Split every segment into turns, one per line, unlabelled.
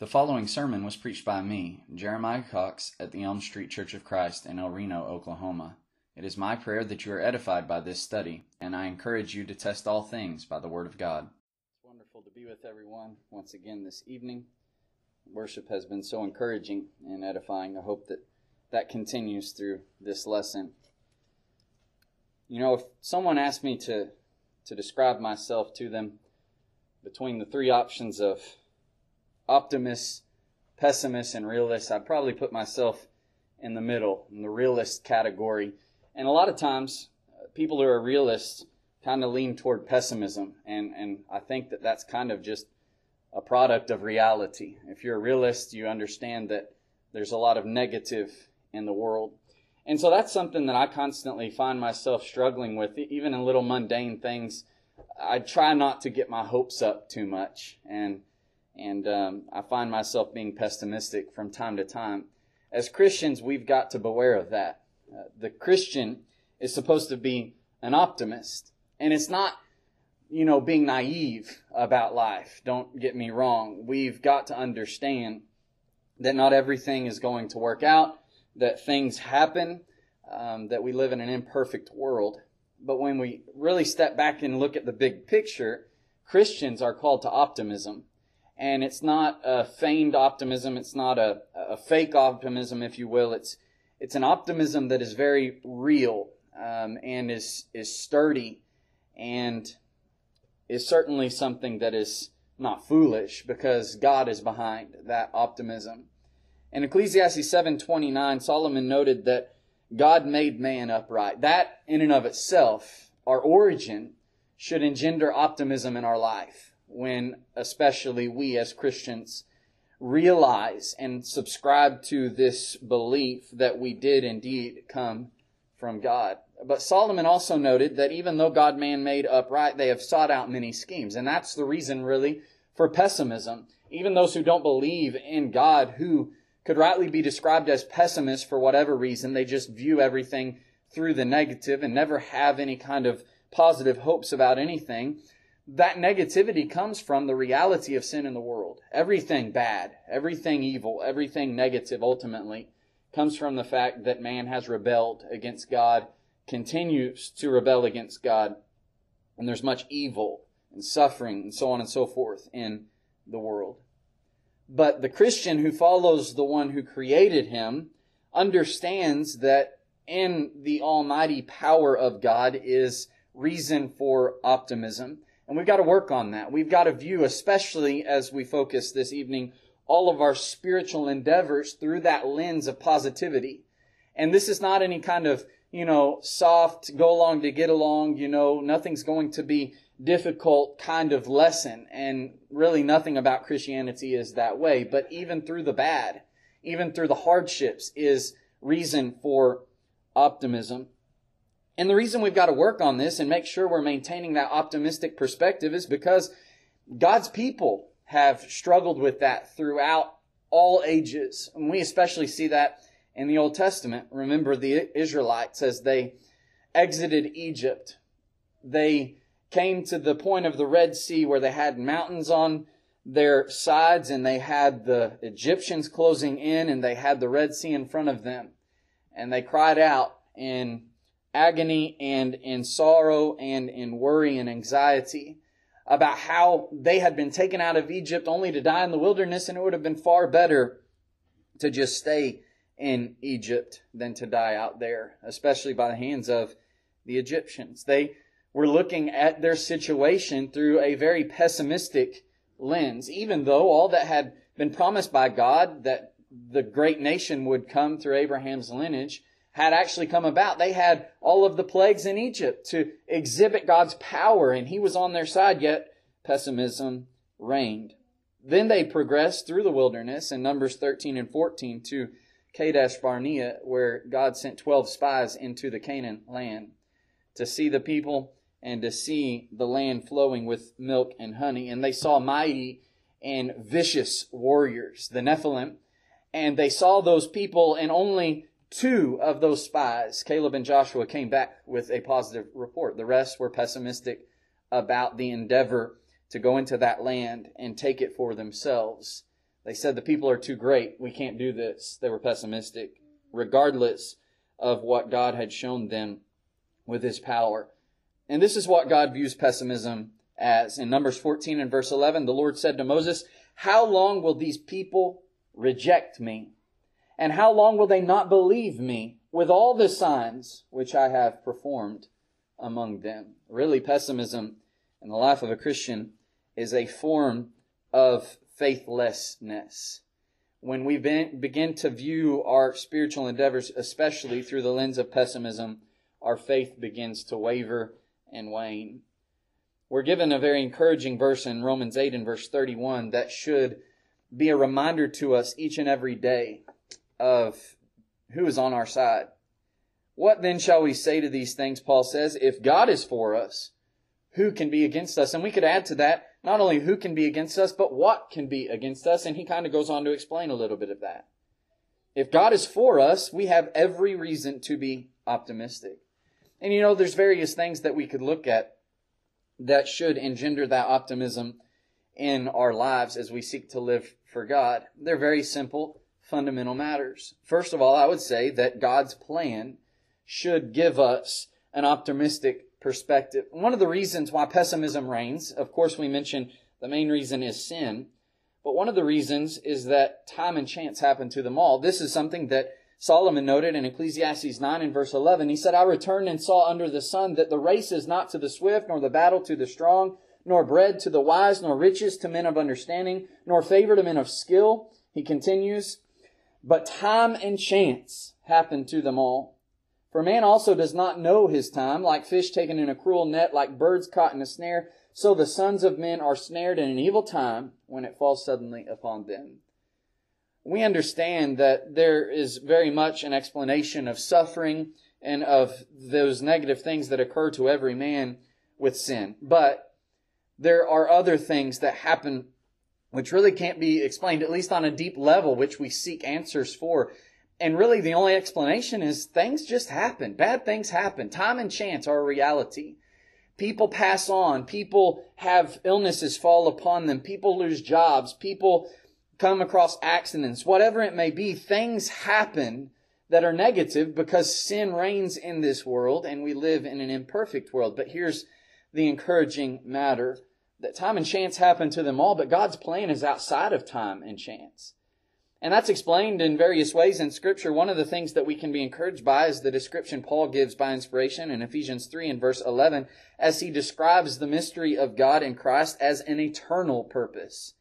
The following sermon was preached by me, Jeremiah Cox, at the Elm Street Church of Christ in El Reno, Oklahoma. It is my prayer that you are edified by this study, and I encourage you to test all things by the Word of God. It's wonderful to be with everyone once again this evening. Worship has been so encouraging and edifying. I hope that that continues through this lesson. You know, if someone asked me to, to describe myself to them between the three options of optimist, pessimist, and realist, I'd probably put myself in the middle, in the realist category. And a lot of times, uh, people who are realists kind of lean toward pessimism. And, and I think that that's kind of just a product of reality. If you're a realist, you understand that there's a lot of negative in the world. And so that's something that I constantly find myself struggling with, even in little mundane things. I try not to get my hopes up too much. And and um, I find myself being pessimistic from time to time. As Christians, we've got to beware of that. Uh, the Christian is supposed to be an optimist, and it's not, you know, being naive about life. Don't get me wrong. We've got to understand that not everything is going to work out, that things happen, um, that we live in an imperfect world. But when we really step back and look at the big picture, Christians are called to optimism and it's not a feigned optimism. It's not a, a fake optimism, if you will. It's it's an optimism that is very real um, and is is sturdy, and is certainly something that is not foolish because God is behind that optimism. In Ecclesiastes 7:29, Solomon noted that God made man upright. That in and of itself, our origin should engender optimism in our life when especially we as Christians realize and subscribe to this belief that we did indeed come from God. But Solomon also noted that even though God man made upright, they have sought out many schemes. And that's the reason really for pessimism. Even those who don't believe in God, who could rightly be described as pessimists for whatever reason, they just view everything through the negative and never have any kind of positive hopes about anything that negativity comes from the reality of sin in the world. Everything bad, everything evil, everything negative ultimately comes from the fact that man has rebelled against God, continues to rebel against God, and there's much evil and suffering and so on and so forth in the world. But the Christian who follows the one who created him understands that in the almighty power of God is reason for optimism and we've got to work on that. We've got to view, especially as we focus this evening, all of our spiritual endeavors through that lens of positivity. And this is not any kind of, you know, soft, go along to get along, you know, nothing's going to be difficult kind of lesson. And really nothing about Christianity is that way. But even through the bad, even through the hardships is reason for optimism. And the reason we've got to work on this and make sure we're maintaining that optimistic perspective is because God's people have struggled with that throughout all ages. And we especially see that in the Old Testament. Remember the Israelites as they exited Egypt. They came to the point of the Red Sea where they had mountains on their sides and they had the Egyptians closing in and they had the Red Sea in front of them. And they cried out in agony and in sorrow and in worry and anxiety about how they had been taken out of Egypt only to die in the wilderness, and it would have been far better to just stay in Egypt than to die out there, especially by the hands of the Egyptians. They were looking at their situation through a very pessimistic lens, even though all that had been promised by God that the great nation would come through Abraham's lineage had actually come about. They had all of the plagues in Egypt to exhibit God's power, and He was on their side, yet pessimism reigned. Then they progressed through the wilderness in Numbers 13 and 14 to Kadesh Barnea, where God sent 12 spies into the Canaan land to see the people and to see the land flowing with milk and honey. And they saw mighty and vicious warriors, the Nephilim, and they saw those people, and only Two of those spies, Caleb and Joshua, came back with a positive report. The rest were pessimistic about the endeavor to go into that land and take it for themselves. They said the people are too great. We can't do this. They were pessimistic, regardless of what God had shown them with his power. And this is what God views pessimism as. In Numbers 14 and verse 11, the Lord said to Moses, How long will these people reject me? And how long will they not believe me with all the signs which I have performed among them? Really, pessimism in the life of a Christian is a form of faithlessness. When we begin to view our spiritual endeavors, especially through the lens of pessimism, our faith begins to waver and wane. We're given a very encouraging verse in Romans 8 and verse 31 that should be a reminder to us each and every day of who is on our side. What then shall we say to these things? Paul says, if God is for us, who can be against us? And we could add to that, not only who can be against us, but what can be against us. And he kind of goes on to explain a little bit of that. If God is for us, we have every reason to be optimistic. And you know, there's various things that we could look at that should engender that optimism in our lives as we seek to live for God. They're very simple, fundamental matters. First of all, I would say that God's plan should give us an optimistic perspective. One of the reasons why pessimism reigns, of course, we mentioned the main reason is sin, but one of the reasons is that time and chance happen to them all. This is something that Solomon noted in Ecclesiastes 9 and verse 11. He said, I returned and saw under the sun that the race is not to the swift, nor the battle to the strong, nor bread to the wise, nor riches to men of understanding, nor favor to men of skill. He continues, but time and chance happen to them all. For man also does not know his time, like fish taken in a cruel net, like birds caught in a snare, so the sons of men are snared in an evil time when it falls suddenly upon them. We understand that there is very much an explanation of suffering and of those negative things that occur to every man with sin. But there are other things that happen which really can't be explained, at least on a deep level, which we seek answers for. And really, the only explanation is things just happen. Bad things happen. Time and chance are a reality. People pass on. People have illnesses fall upon them. People lose jobs. People come across accidents. Whatever it may be, things happen that are negative because sin reigns in this world and we live in an imperfect world. But here's the encouraging matter that time and chance happen to them all, but God's plan is outside of time and chance. And that's explained in various ways in Scripture. One of the things that we can be encouraged by is the description Paul gives by inspiration in Ephesians 3 and verse 11 as he describes the mystery of God in Christ as an eternal purpose.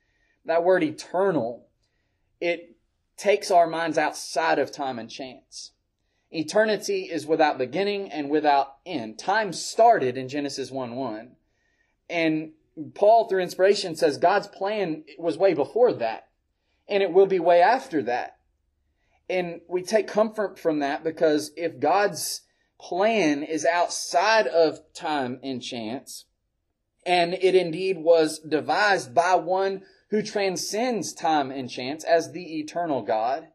That word eternal, it takes our minds outside of time and chance. Eternity is without beginning and without end. Time started in Genesis 1 1. And Paul, through inspiration, says God's plan was way before that and it will be way after that. And we take comfort from that because if God's plan is outside of time and chance, and it indeed was devised by one who transcends time and chance as the eternal God,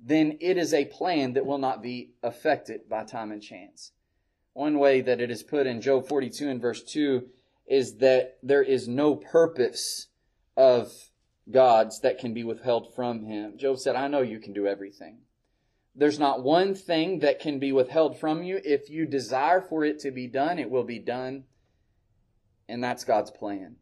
then it is a plan that will not be affected by time and chance. One way that it is put in Job 42 and verse 2 is that there is no purpose of gods that can be withheld from him. Job said, I know you can do everything. There's not one thing that can be withheld from you. If you desire for it to be done, it will be done. And that's God's plan.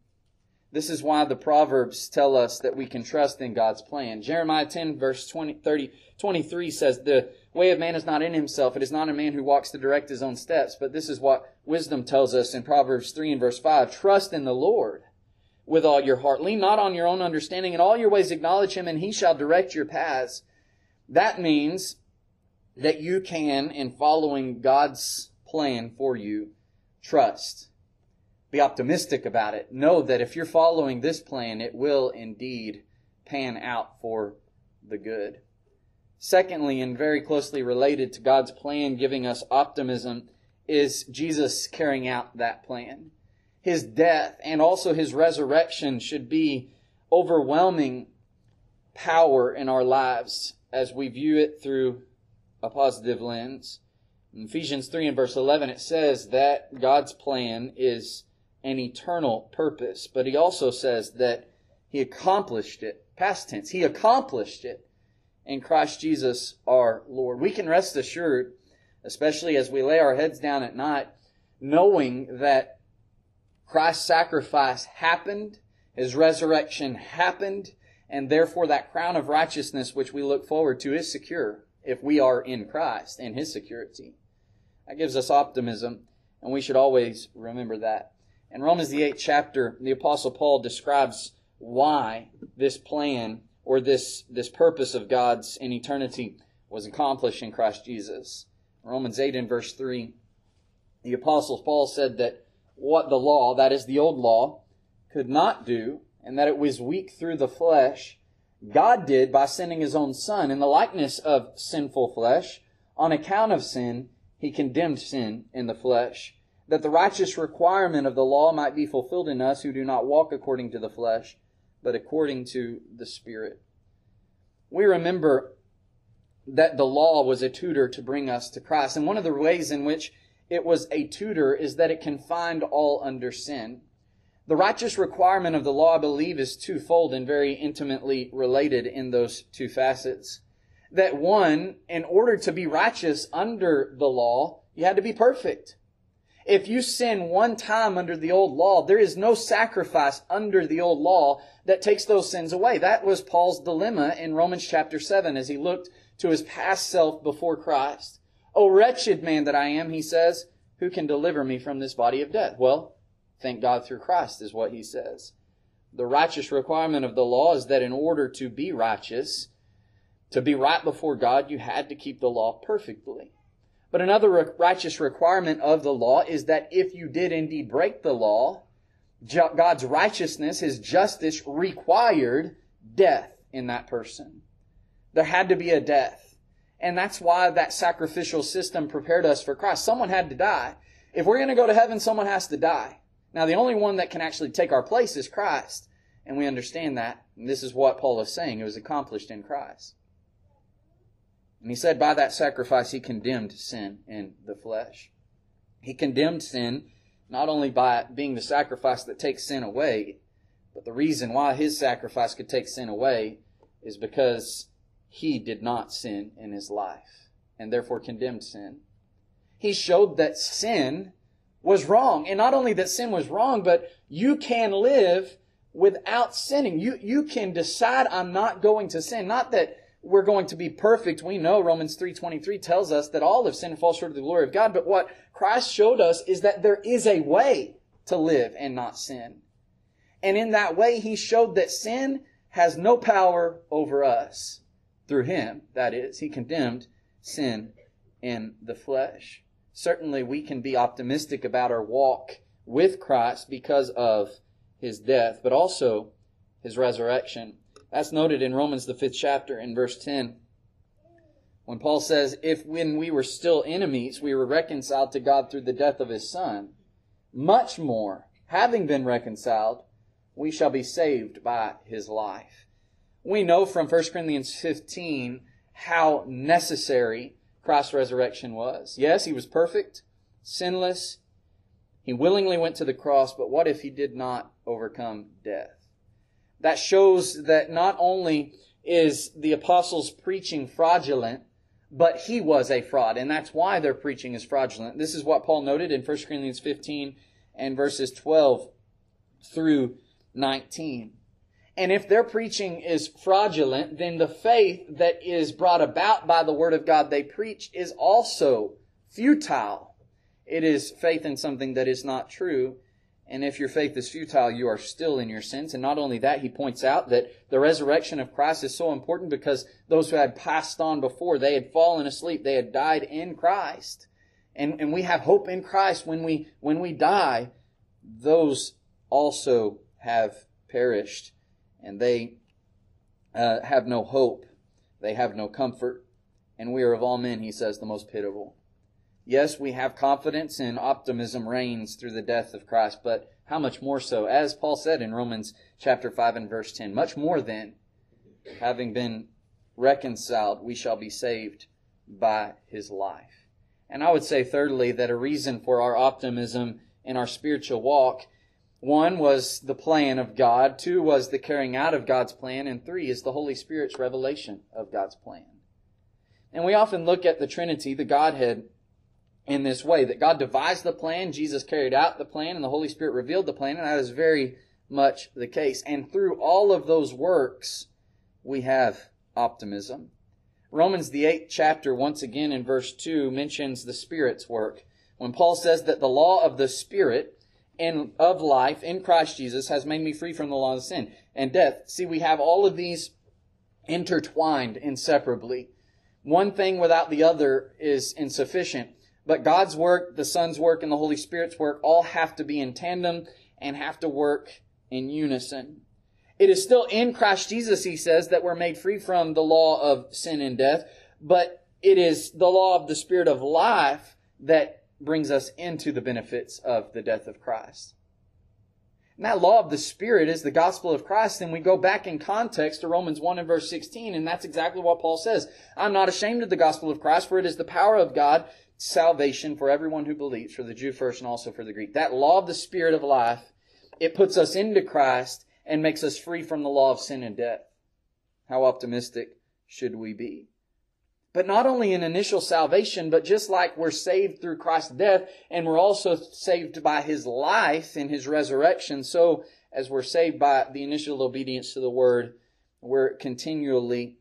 This is why the Proverbs tell us that we can trust in God's plan. Jeremiah 10 verse 20, 30, 23 says, The way of man is not in himself. It is not a man who walks to direct his own steps. But this is what wisdom tells us in Proverbs 3 and verse 5. Trust in the Lord with all your heart. Lean not on your own understanding. In all your ways acknowledge him and he shall direct your paths. That means that you can, in following God's plan for you, trust. Be optimistic about it. Know that if you're following this plan, it will indeed pan out for the good. Secondly, and very closely related to God's plan giving us optimism, is Jesus carrying out that plan his death and also his resurrection should be overwhelming power in our lives as we view it through a positive lens. In Ephesians 3 and verse 11, it says that God's plan is an eternal purpose, but he also says that he accomplished it Past tense. He accomplished it in Christ Jesus our Lord. We can rest assured, especially as we lay our heads down at night, knowing that Christ's sacrifice happened, His resurrection happened, and therefore that crown of righteousness which we look forward to is secure if we are in Christ and His security. That gives us optimism, and we should always remember that. In Romans the eighth chapter, the apostle Paul describes why this plan or this, this purpose of God's in eternity was accomplished in Christ Jesus. Romans 8 and verse 3, the apostle Paul said that what the law, that is the old law, could not do, and that it was weak through the flesh, God did by sending his own son in the likeness of sinful flesh. On account of sin, he condemned sin in the flesh, that the righteous requirement of the law might be fulfilled in us who do not walk according to the flesh, but according to the Spirit. We remember that the law was a tutor to bring us to Christ. And one of the ways in which it was a tutor is that it confined all under sin. The righteous requirement of the law, I believe, is twofold and very intimately related in those two facets. That one, in order to be righteous under the law, you had to be perfect. If you sin one time under the old law, there is no sacrifice under the old law that takes those sins away. That was Paul's dilemma in Romans chapter 7 as he looked to his past self before Christ. O wretched man that I am, he says, who can deliver me from this body of death? Well, thank God through Christ is what he says. The righteous requirement of the law is that in order to be righteous, to be right before God, you had to keep the law perfectly. But another righteous requirement of the law is that if you did indeed break the law, God's righteousness, His justice required death in that person. There had to be a death. And that's why that sacrificial system prepared us for Christ. Someone had to die. If we're going to go to heaven, someone has to die. Now, the only one that can actually take our place is Christ. And we understand that. And this is what Paul is saying. It was accomplished in Christ. And he said, by that sacrifice, he condemned sin in the flesh. He condemned sin not only by being the sacrifice that takes sin away, but the reason why his sacrifice could take sin away is because he did not sin in his life and therefore condemned sin. He showed that sin was wrong. And not only that sin was wrong, but you can live without sinning. You, you can decide I'm not going to sin. Not that we're going to be perfect. We know Romans 3.23 tells us that all have sinned and fall short of the glory of God. But what Christ showed us is that there is a way to live and not sin. And in that way, he showed that sin has no power over us. Through him, that is. He condemned sin in the flesh. Certainly, we can be optimistic about our walk with Christ because of his death, but also his resurrection. That's noted in Romans, the fifth chapter, in verse 10. When Paul says, If when we were still enemies, we were reconciled to God through the death of his Son, much more, having been reconciled, we shall be saved by his life. We know from 1 Corinthians 15 how necessary Christ's resurrection was. Yes, he was perfect, sinless. He willingly went to the cross, but what if he did not overcome death? That shows that not only is the apostles' preaching fraudulent, but he was a fraud. And that's why their preaching is fraudulent. This is what Paul noted in 1 Corinthians 15 and verses 12 through 19. And if their preaching is fraudulent, then the faith that is brought about by the word of God they preach is also futile. It is faith in something that is not true. And if your faith is futile, you are still in your sins. And not only that, he points out that the resurrection of Christ is so important because those who had passed on before, they had fallen asleep. They had died in Christ. And, and we have hope in Christ when we, when we die. Those also have perished and they uh, have no hope. They have no comfort. And we are of all men, he says, the most pitiable. Yes, we have confidence and optimism reigns through the death of Christ, but how much more so? As Paul said in Romans chapter 5 and verse 10, much more then, having been reconciled, we shall be saved by his life. And I would say thirdly that a reason for our optimism in our spiritual walk One was the plan of God, two was the carrying out of God's plan, and three is the Holy Spirit's revelation of God's plan. And we often look at the Trinity, the Godhead, in this way that God devised the plan, Jesus carried out the plan, and the Holy Spirit revealed the plan, and that is very much the case. And through all of those works, we have optimism. Romans, the eighth chapter, once again in verse 2, mentions the Spirit's work. When Paul says that the law of the Spirit, and of life in Christ Jesus has made me free from the law of sin and death. See, we have all of these intertwined inseparably. One thing without the other is insufficient. But God's work, the Son's work, and the Holy Spirit's work all have to be in tandem and have to work in unison. It is still in Christ Jesus, he says, that we're made free from the law of sin and death, but it is the law of the Spirit of life that brings us into the benefits of the death of Christ. And that law of the Spirit is the gospel of Christ. And we go back in context to Romans 1 and verse 16, and that's exactly what Paul says. I'm not ashamed of the gospel of Christ, for it is the power of God, salvation for everyone who believes, for the Jew first and also for the Greek. That law of the Spirit of life, it puts us into Christ and makes us free from the law of sin and death. How optimistic should we be? But not only in initial salvation, but just like we're saved through Christ's death and we're also saved by His life in His resurrection, so as we're saved by the initial obedience to the Word, we're continually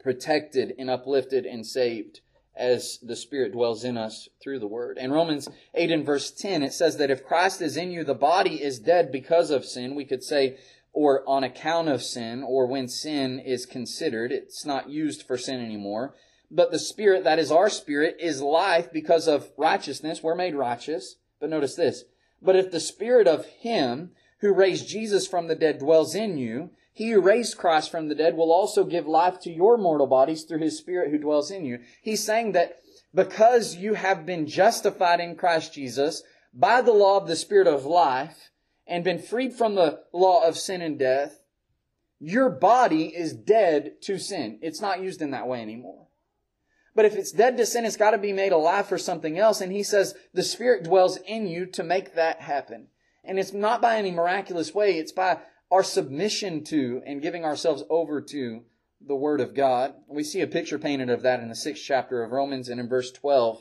protected and uplifted and saved as the Spirit dwells in us through the Word. In Romans 8 and verse 10, it says that if Christ is in you, the body is dead because of sin. We could say, or on account of sin, or when sin is considered. It's not used for sin anymore. But the Spirit, that is our spirit, is life because of righteousness. We're made righteous. But notice this. But if the Spirit of Him who raised Jesus from the dead dwells in you, he who raised Christ from the dead will also give life to your mortal bodies through his Spirit who dwells in you. He's saying that because you have been justified in Christ Jesus by the law of the Spirit of life and been freed from the law of sin and death, your body is dead to sin. It's not used in that way anymore. But if it's dead to sin, it's got to be made alive for something else. And he says the Spirit dwells in you to make that happen. And it's not by any miraculous way. It's by our submission to and giving ourselves over to the Word of God. We see a picture painted of that in the sixth chapter of Romans and in verse 12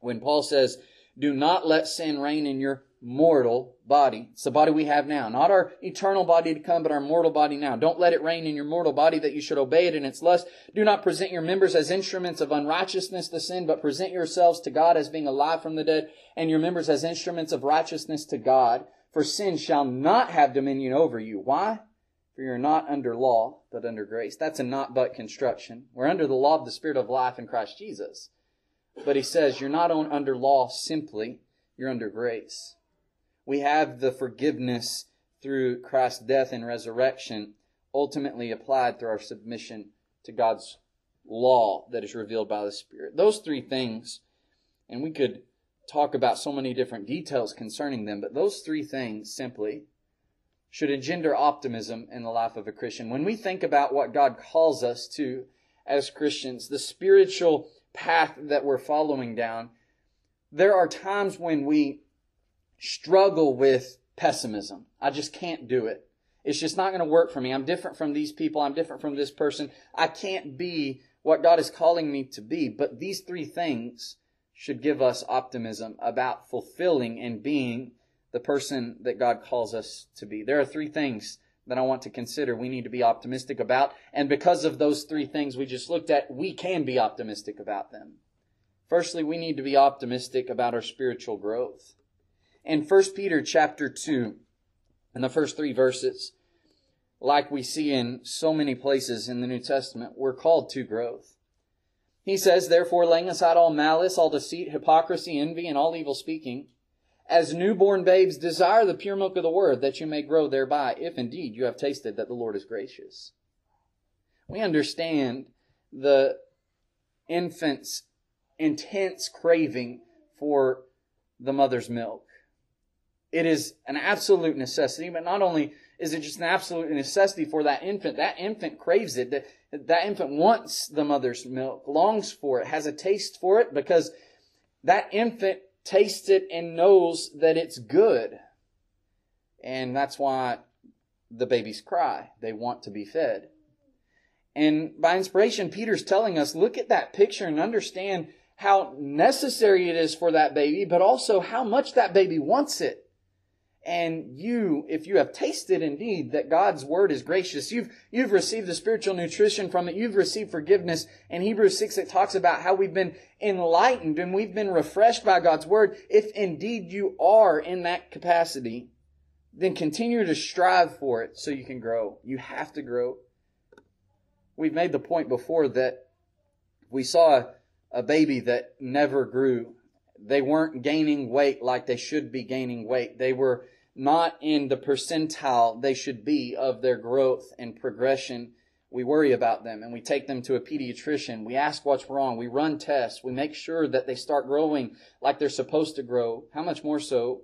when Paul says, do not let sin reign in your mortal body. It's the body we have now. Not our eternal body to come, but our mortal body now. Don't let it reign in your mortal body that you should obey it in its lust. Do not present your members as instruments of unrighteousness to sin, but present yourselves to God as being alive from the dead, and your members as instruments of righteousness to God. For sin shall not have dominion over you. Why? For you're not under law, but under grace. That's a not but construction. We're under the law of the Spirit of life in Christ Jesus. But he says you're not under law simply, you're under grace. We have the forgiveness through Christ's death and resurrection ultimately applied through our submission to God's law that is revealed by the Spirit. Those three things, and we could talk about so many different details concerning them, but those three things simply should engender optimism in the life of a Christian. When we think about what God calls us to as Christians, the spiritual path that we're following down, there are times when we struggle with pessimism. I just can't do it. It's just not going to work for me. I'm different from these people. I'm different from this person. I can't be what God is calling me to be. But these three things should give us optimism about fulfilling and being the person that God calls us to be. There are three things that I want to consider we need to be optimistic about. And because of those three things we just looked at, we can be optimistic about them. Firstly, we need to be optimistic about our spiritual growth in 1 Peter chapter 2, in the first three verses, like we see in so many places in the New Testament, we're called to growth. He says, Therefore, laying aside all malice, all deceit, hypocrisy, envy, and all evil speaking, as newborn babes desire the pure milk of the word, that you may grow thereby, if indeed you have tasted that the Lord is gracious. We understand the infant's intense craving for the mother's milk. It is an absolute necessity, but not only is it just an absolute necessity for that infant, that infant craves it. That, infant wants the mother's milk, longs for it, has a taste for it because that infant tastes it and knows that it's good. And that's why the babies cry. They want to be fed. And by inspiration, Peter's telling us look at that picture and understand how necessary it is for that baby, but also how much that baby wants it. And you, if you have tasted indeed that God's word is gracious, you've, you've received the spiritual nutrition from it, you've received forgiveness. In Hebrews 6, it talks about how we've been enlightened and we've been refreshed by God's word. If indeed you are in that capacity, then continue to strive for it so you can grow. You have to grow. We've made the point before that we saw a baby that never grew. They weren't gaining weight like they should be gaining weight. They were not in the percentile they should be of their growth and progression. We worry about them and we take them to a pediatrician. We ask what's wrong. We run tests. We make sure that they start growing like they're supposed to grow. How much more so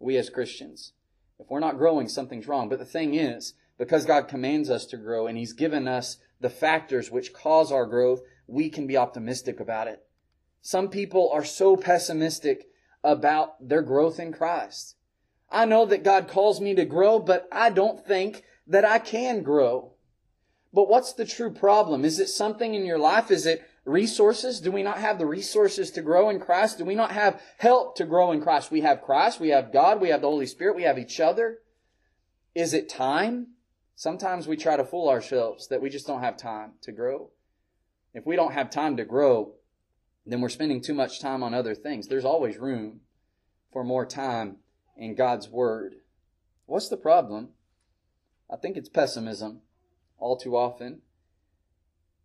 we as Christians? If we're not growing, something's wrong. But the thing is, because God commands us to grow and He's given us the factors which cause our growth, we can be optimistic about it. Some people are so pessimistic about their growth in Christ. I know that God calls me to grow, but I don't think that I can grow. But what's the true problem? Is it something in your life? Is it resources? Do we not have the resources to grow in Christ? Do we not have help to grow in Christ? We have Christ, we have God, we have the Holy Spirit, we have each other. Is it time? Sometimes we try to fool ourselves that we just don't have time to grow. If we don't have time to grow, then we're spending too much time on other things. There's always room for more time in God's Word. What's the problem? I think it's pessimism all too often.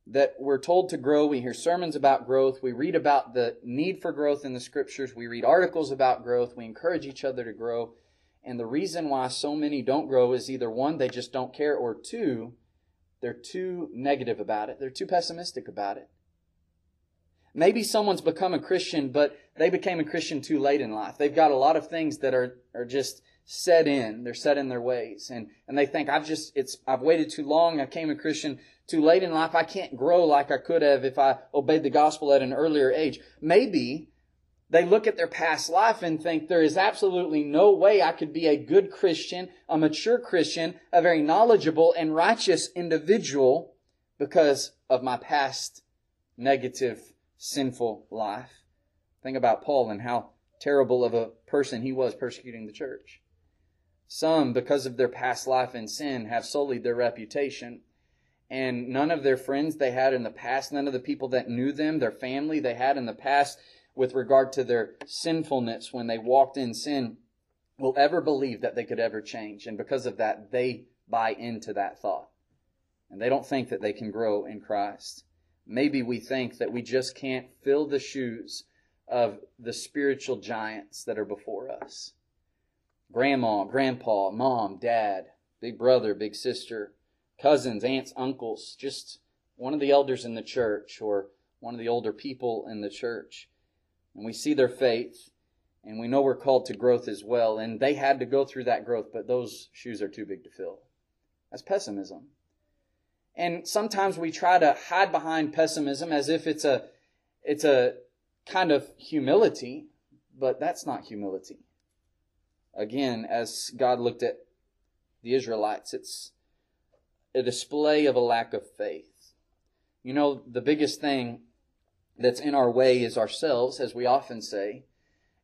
That we're told to grow. We hear sermons about growth. We read about the need for growth in the scriptures. We read articles about growth. We encourage each other to grow. And the reason why so many don't grow is either one, they just don't care, or two, they're too negative about it. They're too pessimistic about it. Maybe someone's become a Christian, but they became a Christian too late in life. They've got a lot of things that are, are just set in. They're set in their ways. And, and they think, I've just, it's, I've waited too long. I became a Christian too late in life. I can't grow like I could have if I obeyed the gospel at an earlier age. Maybe they look at their past life and think there is absolutely no way I could be a good Christian, a mature Christian, a very knowledgeable and righteous individual because of my past negative, sinful life. Think about Paul and how terrible of a person he was persecuting the church. Some, because of their past life in sin, have sullied their reputation. And none of their friends they had in the past, none of the people that knew them, their family they had in the past, with regard to their sinfulness when they walked in sin will ever believe that they could ever change. And because of that, they buy into that thought. And they don't think that they can grow in Christ. Maybe we think that we just can't fill the shoes of the spiritual giants that are before us. Grandma, grandpa, mom, dad, big brother, big sister, cousins, aunts, uncles, just one of the elders in the church or one of the older people in the church and we see their faith, and we know we're called to growth as well. And they had to go through that growth, but those shoes are too big to fill. That's pessimism. And sometimes we try to hide behind pessimism as if it's a it's a kind of humility, but that's not humility. Again, as God looked at the Israelites, it's a display of a lack of faith. You know, the biggest thing that's in our way is ourselves, as we often say,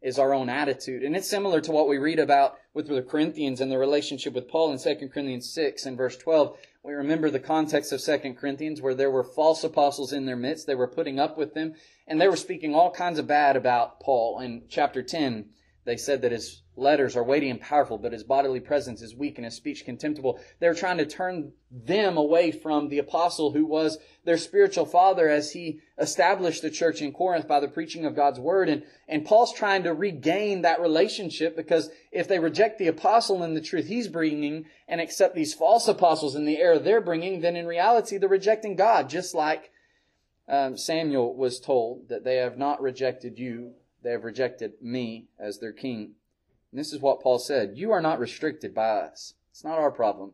is our own attitude. And it's similar to what we read about with the Corinthians and the relationship with Paul in 2 Corinthians 6 and verse 12. We remember the context of 2 Corinthians where there were false apostles in their midst. They were putting up with them and they were speaking all kinds of bad about Paul. In chapter 10, they said that his letters are weighty and powerful, but his bodily presence is weak and his speech contemptible. They're trying to turn them away from the apostle who was their spiritual father as he established the church in Corinth by the preaching of God's word. And, and Paul's trying to regain that relationship because if they reject the apostle and the truth he's bringing and accept these false apostles and the error they're bringing, then in reality they're rejecting God, just like um, Samuel was told that they have not rejected you, they have rejected me as their king. And this is what Paul said. You are not restricted by us. It's not our problem.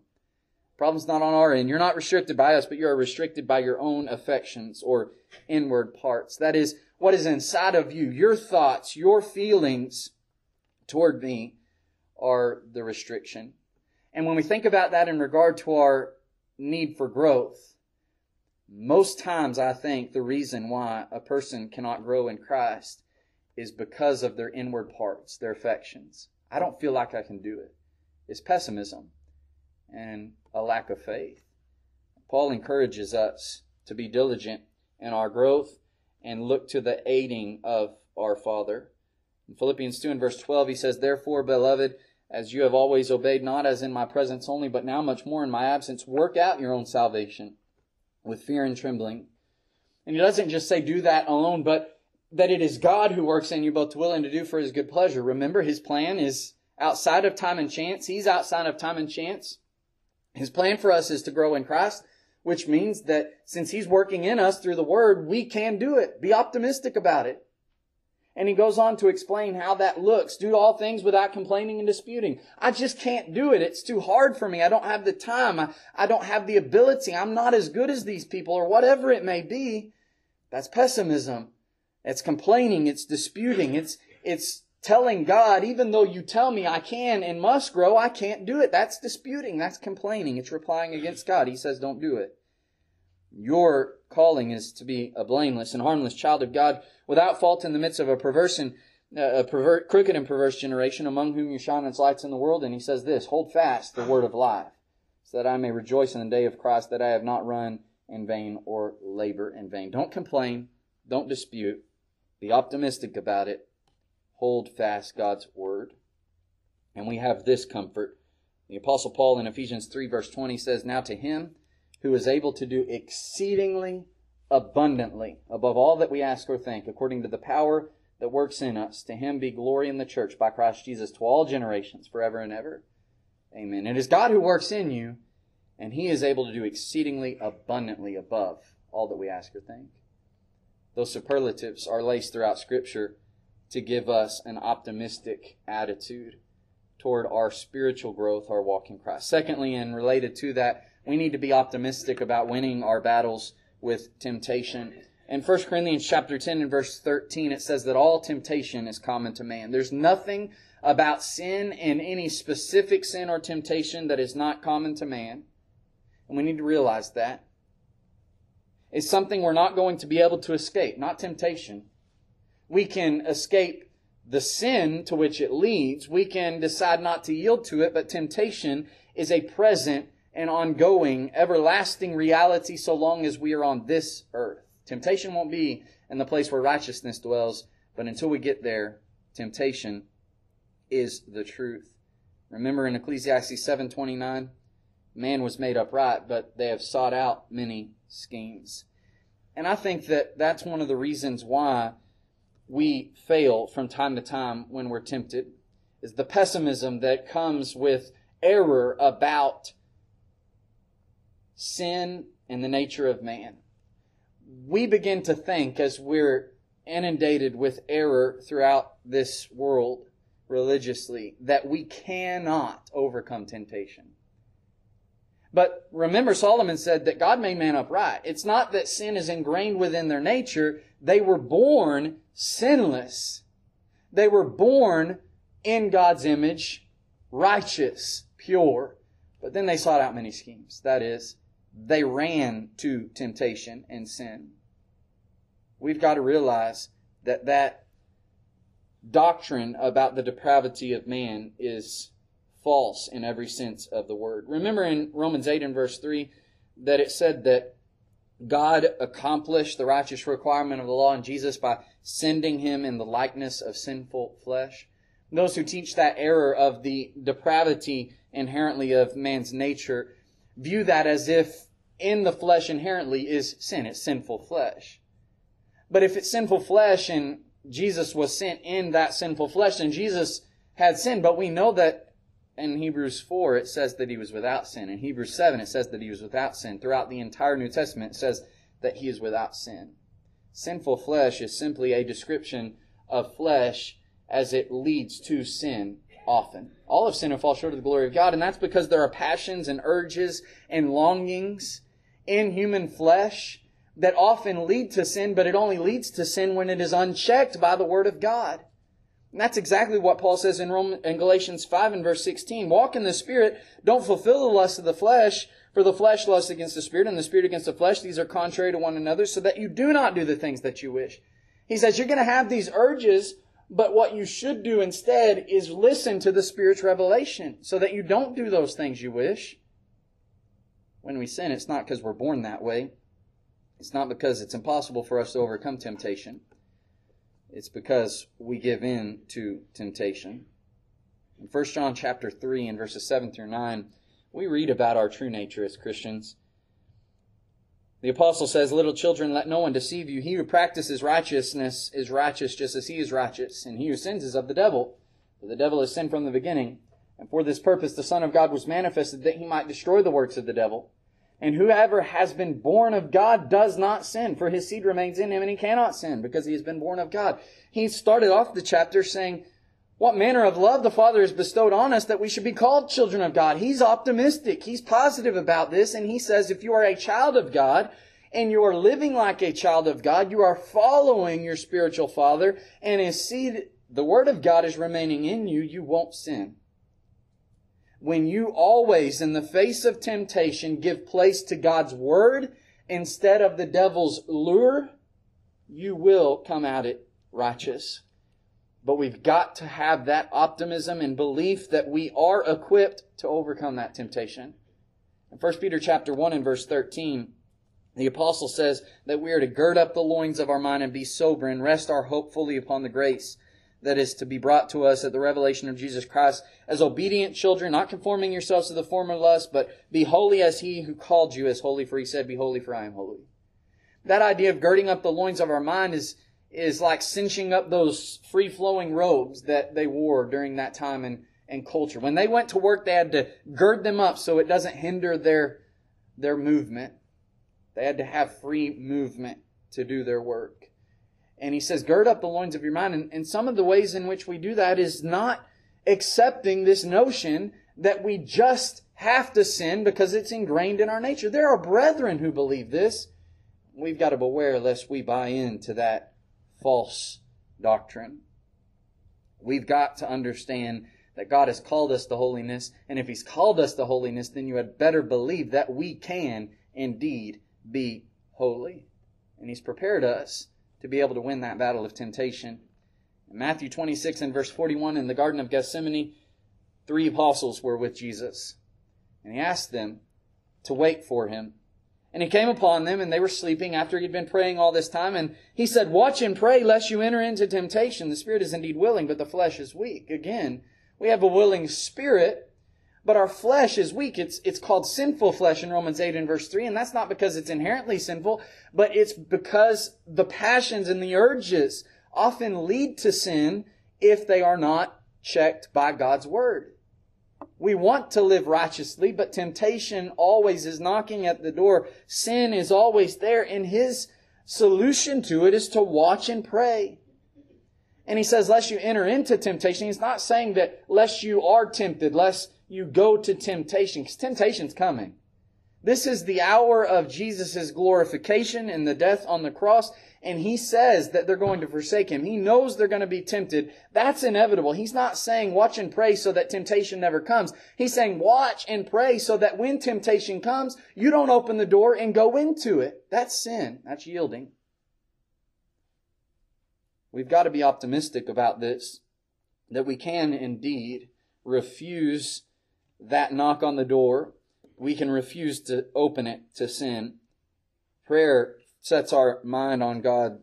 The problem's not on our end. You're not restricted by us, but you are restricted by your own affections or inward parts. That is what is inside of you. Your thoughts, your feelings toward me
are the restriction. And when we think about that in regard to our need for growth, most times I think the reason why a person cannot grow in Christ is because of their inward parts, their affections. I don't feel like I can do it. It's pessimism and a lack of faith. Paul encourages us to be diligent in our growth and look to the aiding of our Father. In Philippians 2 and verse 12, he says, Therefore, beloved, as you have always obeyed, not as in my presence only, but now much more in my absence, work out your own salvation with fear and trembling. And he doesn't just say do that alone, but that it is God who works in you both to will and to do for his good pleasure. Remember, his plan is outside of time and chance. He's outside of time and chance. His plan for us is to grow in Christ, which means that since he's working in us through the word, we can do it. Be optimistic about it. And he goes on to explain how that looks. Do all things without complaining and disputing. I just can't do it. It's too hard for me. I don't have the time. I, I don't have the ability. I'm not as good as these people or whatever it may be. That's pessimism. It's complaining. It's disputing. It's, it's telling God, even though you tell me I can and must grow, I can't do it. That's disputing. That's complaining. It's replying against God. He says, don't do it. Your calling is to be a blameless and harmless child of God without fault in the midst of a perverse and uh, a pervert, crooked and perverse generation among whom you shine as lights in the world. And he says this, hold fast the word of life so that I may rejoice in the day of Christ that I have not run in vain or labor in vain. Don't complain. Don't dispute. Be optimistic about it. Hold fast God's word. And we have this comfort. The apostle Paul in Ephesians 3 verse 20 says, Now to him who is able to do exceedingly abundantly above all that we ask or think, according to the power that works in us. To him be glory in the church by Christ Jesus to all generations, forever and ever. Amen. It is God who works in you, and he is able to do exceedingly abundantly above all that we ask or think. Those superlatives are laced throughout Scripture to give us an optimistic attitude toward our spiritual growth, our walk in Christ. Secondly, and related to that, we need to be optimistic about winning our battles with temptation. In 1 Corinthians chapter 10 and verse 13, it says that all temptation is common to man. There's nothing about sin and any specific sin or temptation that is not common to man. And we need to realize that. It's something we're not going to be able to escape, not temptation. We can escape the sin to which it leads. We can decide not to yield to it, but temptation is a present and ongoing, everlasting reality so long as we are on this earth. Temptation won't be in the place where righteousness dwells, but until we get there, temptation is the truth. Remember in Ecclesiastes 7:29, man was made upright, but they have sought out many schemes. And I think that that's one of the reasons why we fail from time to time when we're tempted is the pessimism that comes with error about sin and the nature of man. We begin to think as we're inundated with error throughout this world religiously that we cannot overcome temptation. But remember, Solomon said that God made man upright. It's not that sin is ingrained within their nature. They were born sinless. They were born in God's image, righteous, pure. But then they sought out many schemes. That is, they ran to temptation and sin. We've got to realize that that doctrine about the depravity of man is false in every sense of the word. Remember in Romans 8 and verse 3 that it said that God accomplished the righteous requirement of the law in Jesus by sending him in the likeness of sinful flesh. Those who teach that error of the depravity inherently of man's nature view that as if in the flesh inherently is sin. It's sinful flesh. But if it's sinful flesh and Jesus was sent in that sinful flesh, then Jesus had sin. But we know that in Hebrews 4 it says that he was without sin. In Hebrews 7 it says that he was without sin. Throughout the entire New Testament it says that he is without sin. Sinful flesh is simply a description of flesh as it leads to sin often. All of sin and fall short of the glory of God, and that's because there are passions and urges and longings in human flesh that often lead to sin, but it only leads to sin when it is unchecked by the Word of God. And that's exactly what Paul says in, Roman, in Galatians 5 and verse 16. Walk in the Spirit, don't fulfill the lust of the flesh, for the flesh lusts against the Spirit, and the Spirit against the flesh. These are contrary to one another, so that you do not do the things that you wish. He says you're going to have these urges, but what you should do instead is listen to the Spirit's revelation, so that you don't do those things you wish. When we sin, it's not because we're born that way. It's not because it's impossible for us to overcome temptation. It's because we give in to temptation. In 1 John chapter 3 and verses 7 through 9, we read about our true nature as Christians. The apostle says, Little children, let no one deceive you. He who practices righteousness is righteous just as he is righteous, and he who sins is of the devil. For the devil has sinned from the beginning. And for this purpose the Son of God was manifested that he might destroy the works of the devil. And whoever has been born of God does not sin, for his seed remains in him and he cannot sin because he has been born of God. He started off the chapter saying, what manner of love the Father has bestowed on us that we should be called children of God. He's optimistic. He's positive about this. And he says, if you are a child of God and you are living like a child of God, you are following your spiritual father and his seed, the word of God is remaining in you, you won't sin when you always, in the face of temptation, give place to God's word instead of the devil's lure, you will come at it righteous. But we've got to have that optimism and belief that we are equipped to overcome that temptation. In 1 Peter chapter 1 and verse 13, the apostle says that we are to gird up the loins of our mind and be sober and rest our hope fully upon the grace that is to be brought to us at the revelation of Jesus Christ as obedient children, not conforming yourselves to the former lust, but be holy as he who called you is holy, for he said, Be holy, for I am holy. That idea of girding up the loins of our mind is, is like cinching up those free flowing robes that they wore during that time and, and culture. When they went to work, they had to gird them up so it doesn't hinder their, their movement. They had to have free movement to do their work. And he says, gird up the loins of your mind. And, and some of the ways in which we do that is not accepting this notion that we just have to sin because it's ingrained in our nature. There are brethren who believe this. We've got to beware lest we buy into that false doctrine. We've got to understand that God has called us to holiness, and if He's called us to holiness, then you had better believe that we can indeed be holy. And He's prepared us to be able to win that battle of temptation. In Matthew 26 and verse 41 in the Garden of Gethsemane, three apostles were with Jesus. And he asked them to wait for him. And he came upon them, and they were sleeping after he had been praying all this time. And he said, Watch and pray, lest you enter into temptation. The spirit is indeed willing, but the flesh is weak. Again, we have a willing spirit, but our flesh is weak. It's, it's called sinful flesh in Romans 8 and verse 3. And that's not because it's inherently sinful, but it's because the passions and the urges often lead to sin if they are not checked by God's word. We want to live righteously, but temptation always is knocking at the door. Sin is always there, and his solution to it is to watch and pray. And he says, lest you enter into temptation. He's not saying that lest you are tempted, lest you go to temptation, because temptation's coming. This is the hour of Jesus' glorification and the death on the cross, and he says that they're going to forsake him. He knows they're going to be tempted. That's inevitable. He's not saying watch and pray so that temptation never comes. He's saying watch and pray so that when temptation comes, you don't open the door and go into it. That's sin. That's yielding. We've got to be optimistic about this, that we can indeed refuse that knock on the door. We can refuse to open it to sin. Prayer sets our mind on God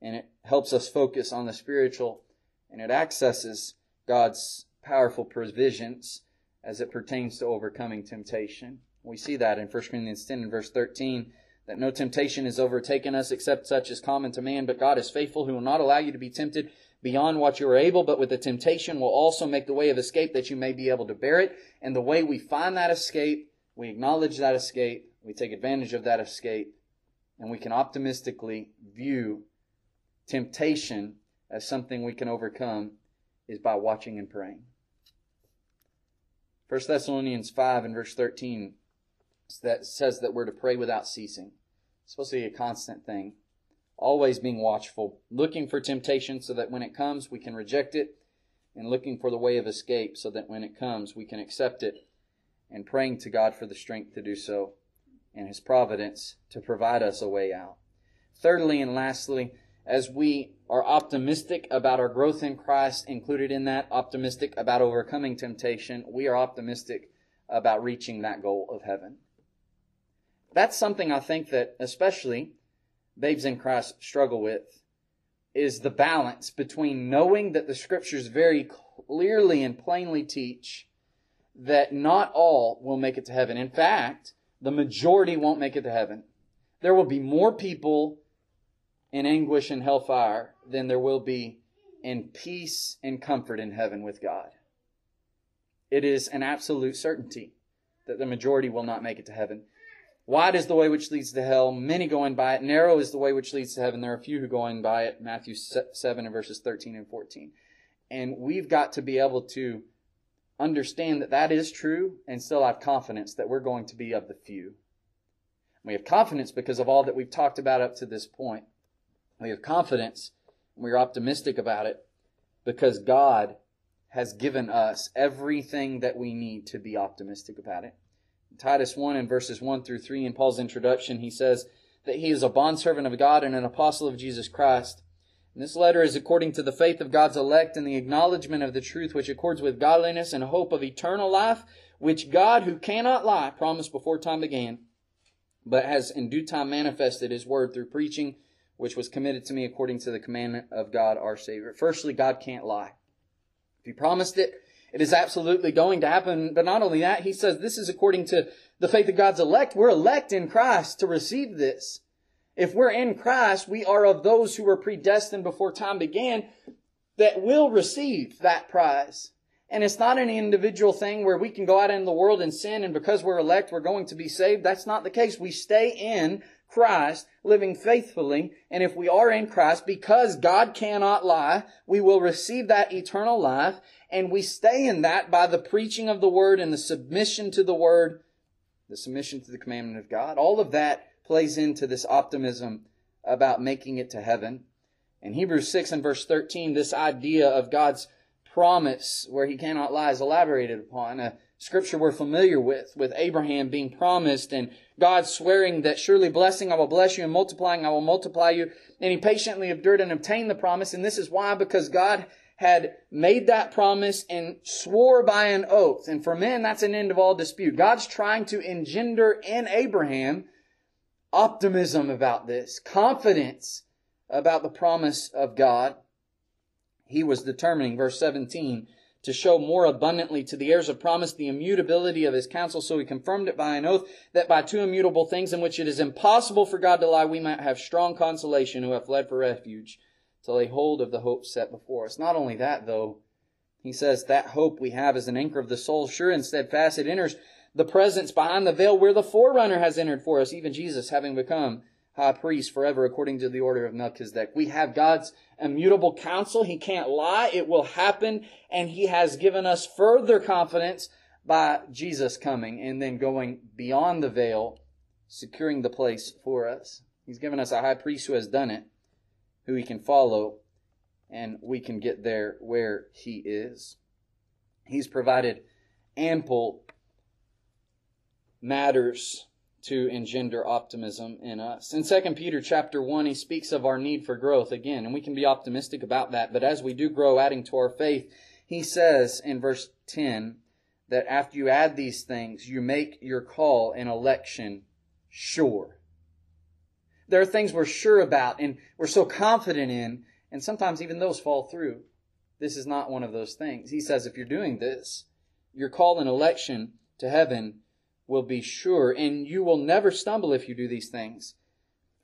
and it helps us focus on the spiritual and it accesses God's powerful provisions as it pertains to overcoming temptation. We see that in 1 Corinthians 10 and verse 13 that no temptation has overtaken us except such as common to man, but God is faithful who will not allow you to be tempted beyond what you are able, but with the temptation will also make the way of escape that you may be able to bear it. And the way we find that escape, we acknowledge that escape, we take advantage of that escape, and we can optimistically view temptation as something we can overcome is by watching and praying. 1 Thessalonians 5 and verse 13 that says that we're to pray without ceasing. It's supposed to be a constant thing always being watchful, looking for temptation so that when it comes, we can reject it and looking for the way of escape so that when it comes, we can accept it and praying to God for the strength to do so and His providence to provide us a way out. Thirdly and lastly, as we are optimistic about our growth in Christ, included in that, optimistic about overcoming temptation, we are optimistic about reaching that goal of heaven. That's something I think that especially babes in Christ struggle with is the balance between knowing that the scriptures very clearly and plainly teach that not all will make it to heaven. In fact, the majority won't make it to heaven. There will be more people in anguish and hellfire than there will be in peace and comfort in heaven with God. It is an absolute certainty that the majority will not make it to heaven. Wide is the way which leads to hell, many going by it. Narrow is the way which leads to heaven. There are few who go in by it. Matthew 7 and verses 13 and 14. And we've got to be able to understand that that is true and still have confidence that we're going to be of the few. We have confidence because of all that we've talked about up to this point. We have confidence and we're optimistic about it because God has given us everything that we need to be optimistic about it. Titus 1 and verses 1 through 3 in Paul's introduction, he says that he is a bondservant of God and an apostle of Jesus Christ and this letter is according to the faith of God's elect and the acknowledgement of the truth which accords with godliness and hope of eternal life, which God, who cannot lie, promised before time began, but has in due time manifested his word through preaching, which was committed to me according to the commandment of God our Savior. Firstly, God can't lie. If he promised it, it is absolutely going to happen. But not only that, he says this is according to the faith of God's elect. We're elect in Christ to receive this. If we're in Christ, we are of those who were predestined before time began that will receive that prize. And it's not an individual thing where we can go out in the world and sin and because we're elect, we're going to be saved. That's not the case. We stay in Christ, living faithfully. And if we are in Christ, because God cannot lie, we will receive that eternal life. And we stay in that by the preaching of the word and the submission to the word, the submission to the commandment of God. All of that plays into this optimism about making it to heaven. In Hebrews 6 and verse 13, this idea of God's promise where he cannot lie is elaborated upon. A scripture we're familiar with, with Abraham being promised and God swearing that surely blessing I will bless you and multiplying I will multiply you. And he patiently endured and obtained the promise. And this is why, because God had made that promise and swore by an oath. And for men, that's an end of all dispute. God's trying to engender in Abraham optimism about this, confidence about the promise of God. He was determining, verse 17, to show more abundantly to the heirs of promise the immutability of his counsel. So he confirmed it by an oath that by two immutable things in which it is impossible for God to lie, we might have strong consolation who have fled for refuge to lay hold of the hope set before us. Not only that, though, he says that hope we have is an anchor of the soul, sure and steadfast. It enters the presence behind the veil where the forerunner has entered for us, even Jesus having become high priest forever according to the order of Melchizedek. We have God's immutable counsel. He can't lie. It will happen. And he has given us further confidence by Jesus coming and then going beyond the veil, securing the place for us. He's given us a high priest who has done it, who we can follow, and we can get there where he is. He's provided ample matters to engender optimism in us. In 2 Peter chapter 1, he speaks of our need for growth again, and we can be optimistic about that. But as we do grow, adding to our faith, he says in verse 10 that after you add these things, you make your call and election sure. There are things we're sure about and we're so confident in, and sometimes even those fall through. This is not one of those things. He says if you're doing this, your call and election to heaven will be sure, and you will never stumble if you do these things.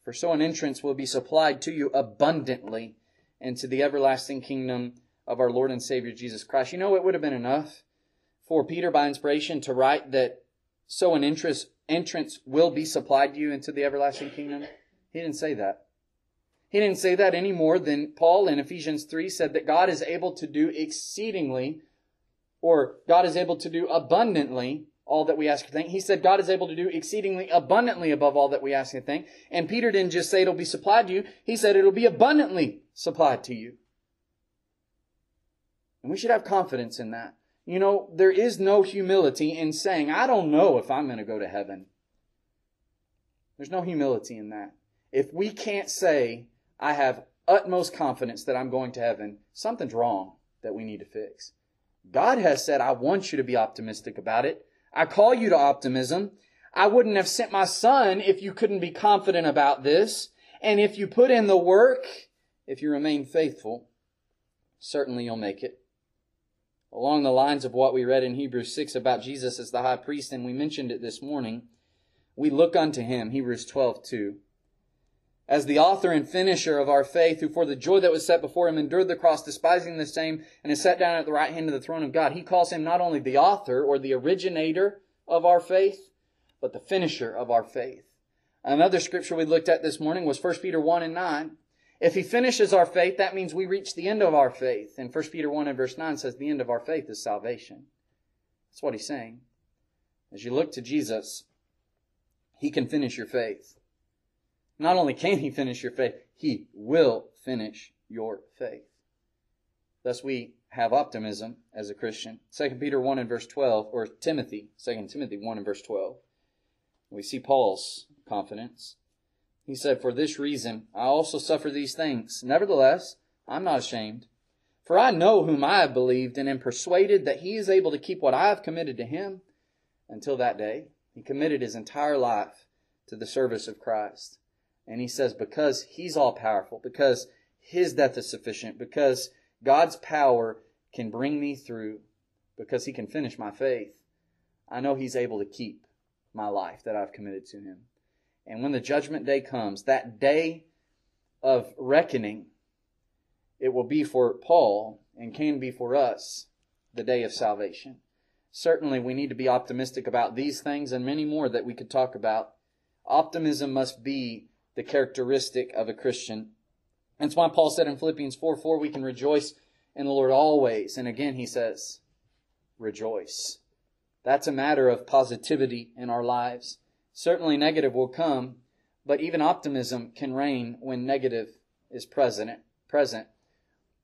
For so an entrance will be supplied to you abundantly into the everlasting kingdom of our Lord and Savior Jesus Christ. You know, it would have been enough for Peter by inspiration to write that so an entrance, entrance will be supplied to you into the everlasting kingdom. He didn't say that. He didn't say that any more than Paul in Ephesians 3 said that God is able to do exceedingly, or God is able to do abundantly all that we ask or think. He said God is able to do exceedingly abundantly above all that we ask and think. And Peter didn't just say it'll be supplied to you. He said it'll be abundantly supplied to you. And we should have confidence in that. You know, there is no humility in saying, I don't know if I'm going to go to heaven. There's no humility in that. If we can't say, I have utmost confidence that I'm going to heaven, something's wrong that we need to fix. God has said, I want you to be optimistic about it. I call you to optimism. I wouldn't have sent my son if you couldn't be confident about this. And if you put in the work, if you remain faithful, certainly you'll make it. Along the lines of what we read in Hebrews 6 about Jesus as the high priest, and we mentioned it this morning, we look unto him, Hebrews 12, 2. As the author and finisher of our faith, who for the joy that was set before him endured the cross, despising the same, and is set down at the right hand of the throne of God. He calls him not only the author or the originator of our faith, but the finisher of our faith. Another scripture we looked at this morning was 1 Peter 1 and 9. If he finishes our faith, that means we reach the end of our faith. And 1 Peter 1 and verse 9 says the end of our faith is salvation. That's what he's saying. As you look to Jesus, he can finish your faith. Not only can he finish your faith, he will finish your faith. Thus we have optimism as a Christian. 2 Peter 1 and verse 12, or Timothy, 2 Timothy 1 and verse 12. We see Paul's confidence. He said, For this reason I also suffer these things. Nevertheless, I'm not ashamed. For I know whom I have believed and am persuaded that he is able to keep what I have committed to him until that day. He committed his entire life to the service of Christ. And he says, because he's all powerful, because his death is sufficient, because God's power can bring me through, because he can finish my faith, I know he's able to keep my life that I've committed to him. And when the judgment day comes, that day of reckoning, it will be for Paul and can be for us the day of salvation. Certainly, we need to be optimistic about these things and many more that we could talk about. Optimism must be the characteristic of a Christian. That's why Paul said in Philippians 4 4, we can rejoice in the Lord always. And again, he says, rejoice. That's a matter of positivity in our lives. Certainly negative will come, but even optimism can reign when negative is present. present.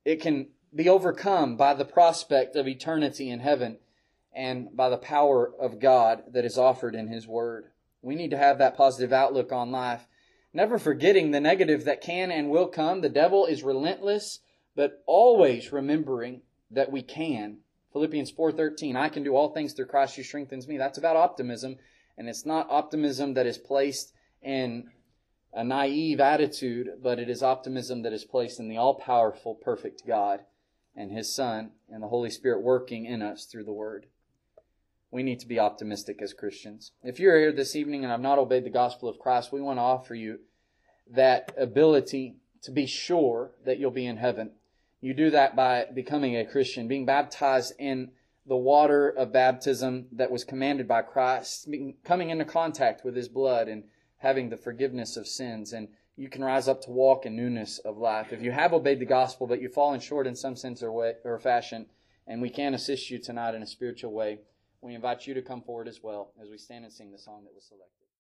It can be overcome by the prospect of eternity in heaven and by the power of God that is offered in His Word. We need to have that positive outlook on life, never forgetting the negative that can and will come. The devil is relentless, but always remembering that we can. Philippians 4:13, I can do all things through Christ who strengthens me. That's about optimism, and it's not optimism that is placed in a naive attitude, but it is optimism that is placed in the all-powerful, perfect God and His Son and the Holy Spirit working in us through the Word we need to be optimistic as Christians. If you're here this evening and have not obeyed the gospel of Christ, we want to offer you that ability to be sure that you'll be in heaven. You do that by becoming a Christian, being baptized in the water of baptism that was commanded by Christ, coming into contact with His blood and having the forgiveness of sins. And you can rise up to walk in newness of life. If you have obeyed the gospel, but you've fallen short in some sense or, way, or fashion, and we can assist you tonight in a spiritual way, we invite you to come forward as well as we stand and sing the song that was selected.